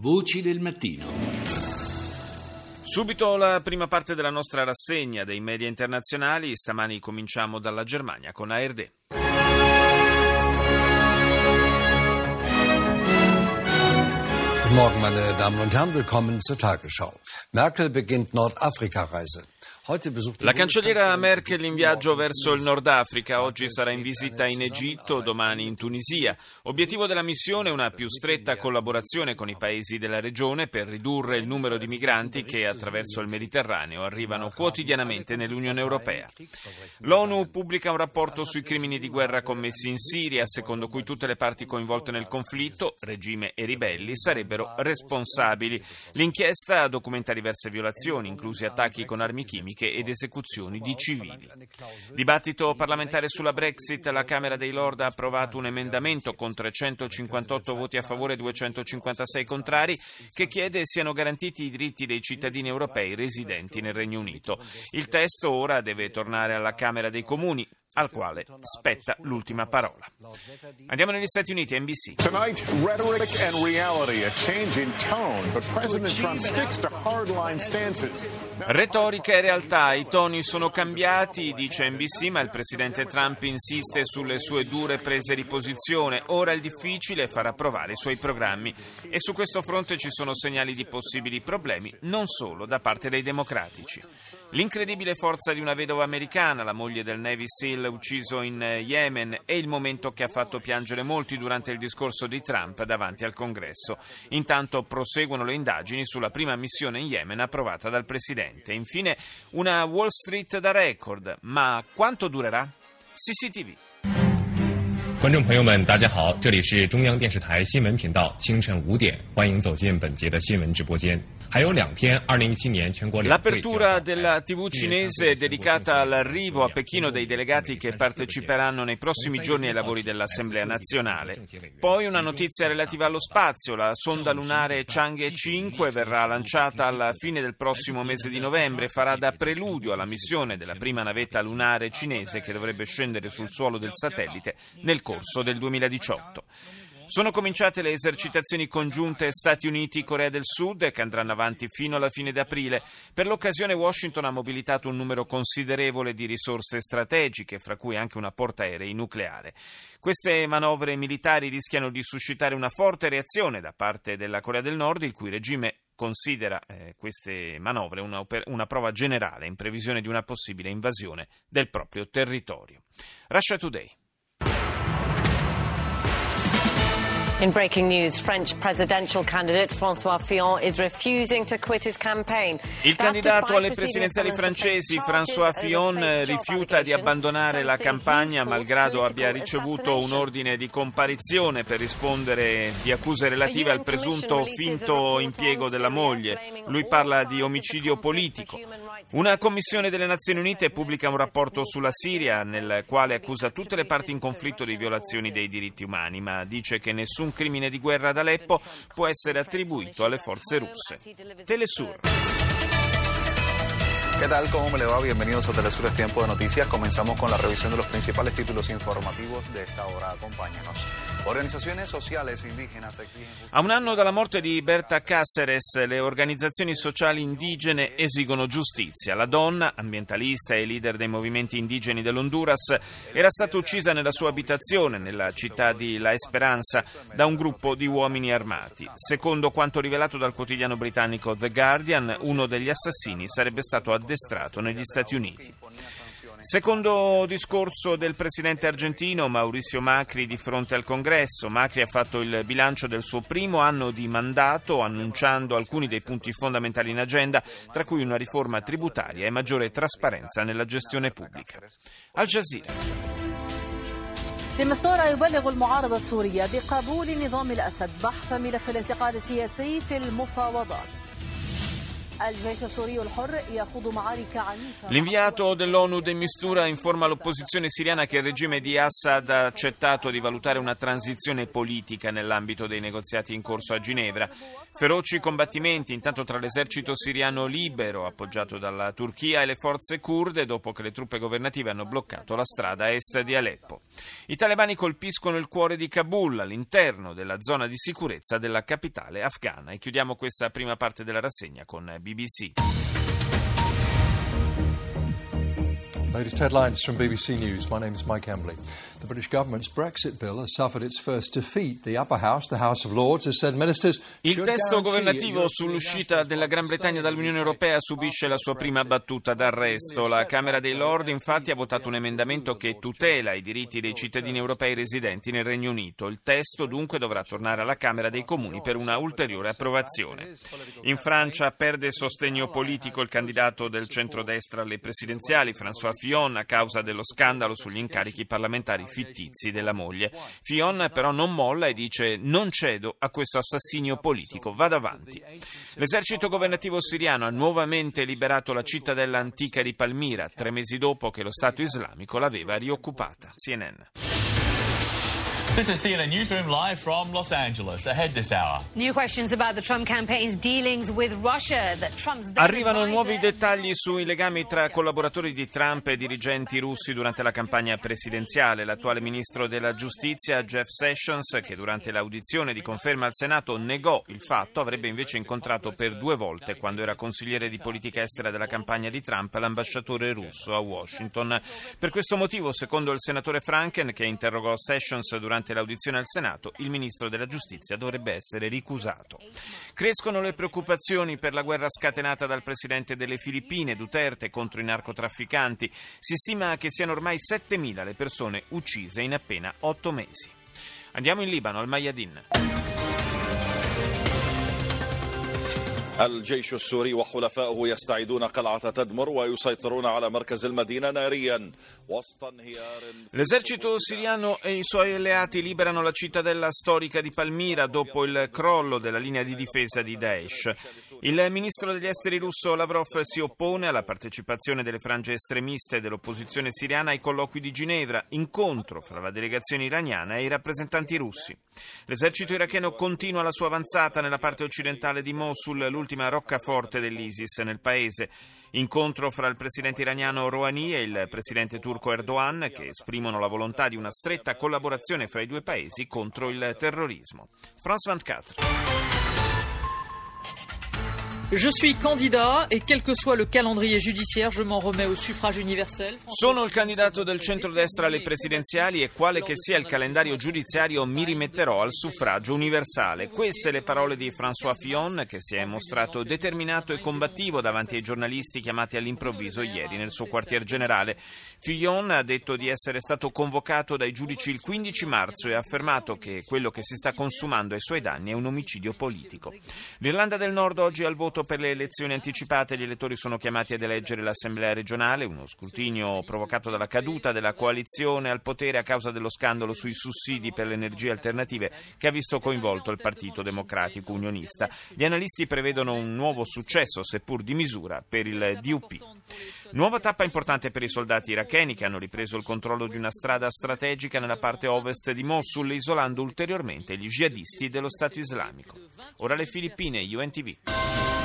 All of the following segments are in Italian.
Voci del mattino. Subito la prima parte della nostra rassegna dei media internazionali. Stamani cominciamo dalla Germania con ARD. Guten Morgen, meine Damen und Herren. Willkommen zur Tagesschau. Merkel beginnt Nordafrika-Reise. La cancelliera Merkel in viaggio verso il Nord Africa, oggi sarà in visita in Egitto, domani in Tunisia. Obiettivo della missione una più stretta collaborazione con i paesi della regione per ridurre il numero di migranti che attraverso il Mediterraneo arrivano quotidianamente nell'Unione Europea. L'ONU pubblica un rapporto sui crimini di guerra commessi in Siria, secondo cui tutte le parti coinvolte nel conflitto, regime e ribelli, sarebbero responsabili. L'inchiesta documenta diverse violazioni, inclusi attacchi con armi chimiche politiche ed esecuzioni di civili. Dibattito parlamentare sulla Brexit. La Camera dei Lord ha approvato un emendamento con 358 voti a favore e 256 contrari che chiede siano garantiti i diritti dei cittadini europei residenti nel Regno Unito. Il testo ora deve tornare alla Camera dei Comuni al quale spetta l'ultima parola. Andiamo negli Stati Uniti, NBC. Tonight, rhetoric and reality, a change in tone, but President Trump sticks to hardline stances. Retorica e realtà, i toni sono cambiati, dice NBC, ma il presidente Trump insiste sulle sue dure prese di posizione. Ora il difficile è far approvare i suoi programmi e su questo fronte ci sono segnali di possibili problemi, non solo da parte dei democratici. L'incredibile forza di una vedova americana, la moglie del Navy SEAL ucciso in Yemen, è il momento che ha fatto piangere molti durante il discorso di Trump davanti al Congresso. Intanto proseguono le indagini sulla prima missione in Yemen approvata dal Presidente. Infine una Wall Street da record, ma quanto durerà? CCTV. 观众朋友们，大家好，这里是中央电视台新闻频道，清晨五点，欢迎走进本节的新闻直播间。L'apertura della TV cinese è dedicata all'arrivo a Pechino dei delegati che parteciperanno nei prossimi giorni ai lavori dell'Assemblea nazionale. Poi una notizia relativa allo spazio. La sonda lunare Chang'e 5 verrà lanciata alla fine del prossimo mese di novembre e farà da preludio alla missione della prima navetta lunare cinese che dovrebbe scendere sul suolo del satellite nel corso del 2018. Sono cominciate le esercitazioni congiunte Stati Uniti-Corea del Sud che andranno avanti fino alla fine di aprile. Per l'occasione Washington ha mobilitato un numero considerevole di risorse strategiche, fra cui anche una portaerei nucleare. Queste manovre militari rischiano di suscitare una forte reazione da parte della Corea del Nord, il cui regime considera eh, queste manovre una, una prova generale in previsione di una possibile invasione del proprio territorio. Russia Today. In breaking news, French presidential candidate François Fillon is refusing to quit his campaign. Il candidato alle presidenziali francesi François Fillon rifiuta di abbandonare la campagna malgrado abbia ricevuto un ordine di comparizione per rispondere di accuse relative al presunto finto impiego della moglie. Lui parla di omicidio politico. Una commissione delle Nazioni Unite pubblica un rapporto sulla Siria nel quale accusa tutte le parti in conflitto di violazioni dei diritti umani, ma dice che nessun crimine di guerra ad Aleppo può essere attribuito alle forze russe. Telesur. ¿Qué tal? ¿Cómo me le va? Bienvenidos a Telesur Tiempo de Noticias. Comenzamos con la revisión de los principales títulos informativos de esta hora. Acompáñenos. Organizzazioni sociali indigene A un anno dalla morte di Berta Cáceres, le organizzazioni sociali indigene esigono giustizia. La donna, ambientalista e leader dei movimenti indigeni dell'Honduras, era stata uccisa nella sua abitazione, nella città di La Esperanza, da un gruppo di uomini armati. Secondo quanto rivelato dal quotidiano britannico The Guardian, uno degli assassini sarebbe stato addestrato negli Stati Uniti. Secondo discorso del presidente argentino Mauricio Macri di fronte al Congresso, Macri ha fatto il bilancio del suo primo anno di mandato annunciando alcuni dei punti fondamentali in agenda, tra cui una riforma tributaria e maggiore trasparenza nella gestione pubblica. Al Jazeera. L'inviato dell'ONU De Mistura informa l'opposizione siriana che il regime di Assad ha accettato di valutare una transizione politica nell'ambito dei negoziati in corso a Ginevra. Feroci combattimenti intanto tra l'esercito siriano libero, appoggiato dalla Turchia, e le forze kurde dopo che le truppe governative hanno bloccato la strada est di Aleppo. I talebani colpiscono il cuore di Kabul, all'interno della zona di sicurezza della capitale afghana. E chiudiamo questa prima parte della rassegna con BBC. Latest headlines from BBC News. My name is Mike Embley. The British government's Brexit bill has suffered its first defeat. The upper house, the House of Lords, has said ministers Il testo governativo sull'uscita della Gran Bretagna dall'Unione Europea subisce la sua prima battuta d'arresto. La Camera dei Lord infatti ha votato un emendamento che tutela i diritti dei cittadini europei residenti nel Regno Unito. Il testo dunque dovrà tornare alla Camera dei Comuni per una ulteriore approvazione. In Francia perde sostegno politico il candidato del centrodestra alle presidenziali, François Fillon, a causa dello scandalo sugli incarichi parlamentari fittizi della moglie. Fillon però non molla e dice non cedo a questo assassinio politico, vado avanti. L'esercito governativo siriano ha nuovamente liberato la cittadella antica di Palmira, tre mesi dopo che lo Stato islamico l'aveva rioccupata. CNN. This is CNN Newsroom live from Los Angeles. Ahead this hour. New questions about the Trump campaign's dealings with Russia. That Trump's Arrivano nuovi dettagli sui legami tra collaboratori di Trump e dirigenti russi durante la campagna presidenziale. L'attuale ministro della giustizia, Jeff Sessions, che durante l'audizione di conferma al Senato negò il fatto, avrebbe invece incontrato per due volte, quando era consigliere di politica estera della campagna di Trump, l'ambasciatore russo a Washington. Per questo motivo, secondo il senatore Franken, che interrogò Sessions durante l'audizione al Senato, il ministro della giustizia dovrebbe essere ricusato. Crescono le preoccupazioni per la guerra scatenata dal presidente delle Filippine, Duterte, contro i narcotrafficanti. Si stima che siano ormai 7.000 le persone uccise in appena otto mesi. Andiamo in Libano, al Mayadin. الجيش السوري وحلفائه يستعيدون قلعة تدمر ويسيطرون على مركز المدينة ناريا وسط انهيار L'esercito siriano e i suoi alleati liberano la cittadella storica di Palmira dopo il crollo della linea di difesa di Daesh. Il ministro degli esteri russo Lavrov si oppone alla partecipazione delle frange estremiste dell'opposizione siriana ai colloqui di Ginevra, incontro fra la delegazione iraniana e i rappresentanti russi. L'esercito iracheno continua la sua avanzata nella parte occidentale di Mosul, l'ultima roccaforte dell'ISIS nel paese. Incontro fra il presidente iraniano Rouhani e il presidente turco Erdogan che esprimono la volontà di una stretta collaborazione fra i due paesi contro il terrorismo. France 24. Je suis candidat et quel que soit le calendrier judiciaire, je m'en remets au suffrage universel. Sono il candidato del centrodestra alle presidenziali e quale che sia il calendario giudiziario mi rimetterò al suffragio universale. Queste le parole di François Fillon che si è mostrato determinato e combattivo davanti ai giornalisti chiamati all'improvviso ieri nel suo quartier generale. Fillon ha detto di essere stato convocato dai giudici il 15 marzo e ha affermato che quello che si sta consumando ai suoi danni è un omicidio politico. L'Irlanda del Nord oggi al voto per le elezioni anticipate, gli elettori sono chiamati ad eleggere l'Assemblea regionale, uno scrutinio provocato dalla caduta della coalizione al potere a causa dello scandalo sui sussidi per le energie alternative che ha visto coinvolto il Partito Democratico Unionista. Gli analisti prevedono un nuovo successo, seppur di misura, per il DUP. Nuova tappa importante per i soldati iracheni che hanno ripreso il controllo di una strada strategica nella parte ovest di Mosul, isolando ulteriormente gli jihadisti dello Stato islamico. Ora le Filippine, UNTV.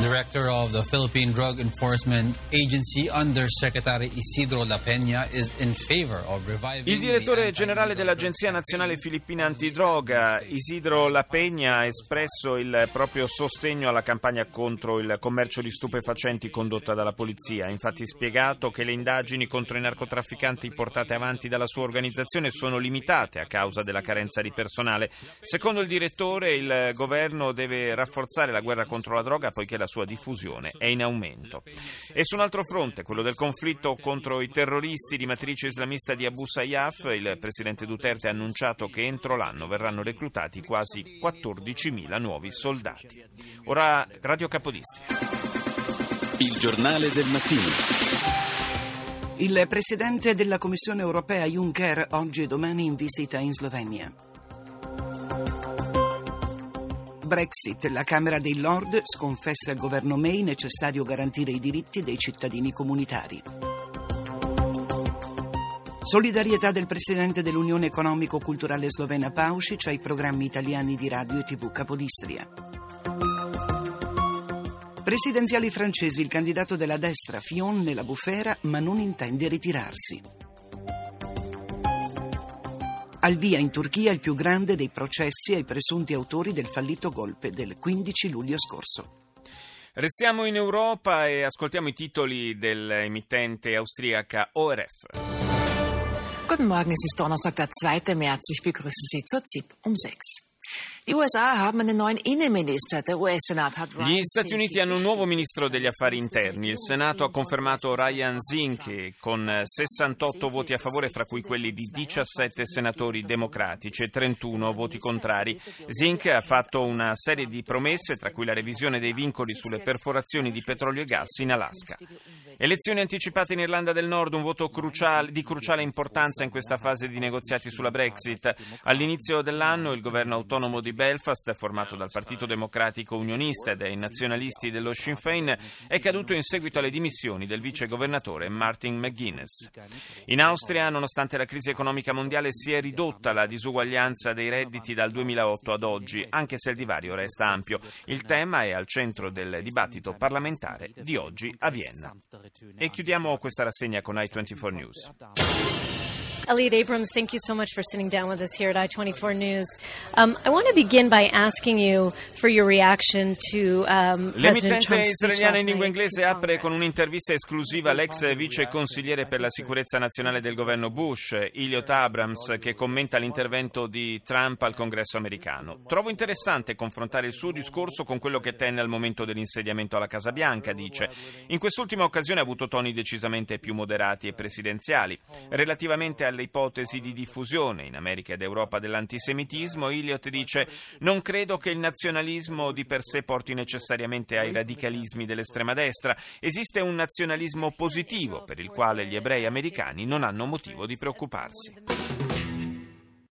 Director of the Philippine Drug Enforcement Agency, Undersecretary Isidro La Peña, is in favor of reviving Il direttore generale dell'Agenzia Nazionale Filippina Antidroga, Isidro La Peña, ha espresso il proprio sostegno alla campagna contro il commercio di stupefacenti condotta dalla polizia. Ha infatti spiegato che le indagini contro i narcotrafficanti portate avanti dalla sua organizzazione sono limitate a causa della carenza di personale. Secondo il direttore, il governo deve rafforzare la guerra contro la droga poiché la sua diffusione è in aumento. E su un altro fronte, quello del conflitto contro i terroristi di matrice islamista di Abu Sayyaf, il presidente Duterte ha annunciato che entro l'anno verranno reclutati quasi 14.000 nuovi soldati. Ora Radio Capodistria. Il giornale del mattino. Il presidente della Commissione europea Juncker oggi e domani in visita in Slovenia. Brexit. La Camera dei Lord sconfessa il governo May necessario garantire i diritti dei cittadini comunitari. Solidarietà del presidente dell'Unione Economico-Culturale Slovena Pausic ai programmi italiani di radio e tv Capodistria. Presidenziali francesi, il candidato della destra Fillon nella bufera, ma non intende ritirarsi. Al via in Turchia il più grande dei processi ai presunti autori del fallito golpe del 15 luglio scorso. Restiamo in Europa e ascoltiamo i titoli dell'emittente austriaca ORF. Guten Morgen, es ist Donnerstag, der 2. März. Ich begrüße Sie zur ZIP um 6. Gli Stati Uniti hanno un nuovo ministro degli affari interni. Il Senato ha confermato Ryan Zink con 68 voti a favore, fra cui quelli di 17 senatori democratici e 31 voti contrari. Zink ha fatto una serie di promesse, tra cui la revisione dei vincoli sulle perforazioni di petrolio e gas in Alaska. Elezioni anticipate in Irlanda del Nord, un voto cruciale, di cruciale importanza in questa fase di negoziati sulla Brexit. All'inizio dell'anno il governo autonomo di Belfast, formato dal Partito Democratico Unionista e dai nazionalisti dello Sinn Féin, è caduto in seguito alle dimissioni del vice governatore Martin McGuinness. In Austria, nonostante la crisi economica mondiale, si è ridotta la disuguaglianza dei redditi dal 2008 ad oggi, anche se il divario resta ampio. Il tema è al centro del dibattito parlamentare di oggi a Vienna. E chiudiamo questa rassegna con i24 News. Elliot Abrams, thank you so much for sitting down with us here at I-24 News. Um, I want to begin by asking you for your reaction to um, President L'emittente israeliana in lingua inglese apre con un'intervista esclusiva all'ex vice consigliere per la sicurezza nazionale del governo Bush, Elliot Abrams, che commenta l'intervento di Trump al congresso americano. Trovo interessante confrontare il suo discorso con quello che tenne al momento dell'insediamento alla Casa Bianca, dice. In quest'ultima occasione ha avuto toni decisamente più moderati e presidenziali. Relativamente alle ipotesi di diffusione in America ed Europa dell'antisemitismo, Elliott dice non credo che il nazionalismo di per sé porti necessariamente ai radicalismi dell'estrema destra. Esiste un nazionalismo positivo per il quale gli ebrei americani non hanno motivo di preoccuparsi.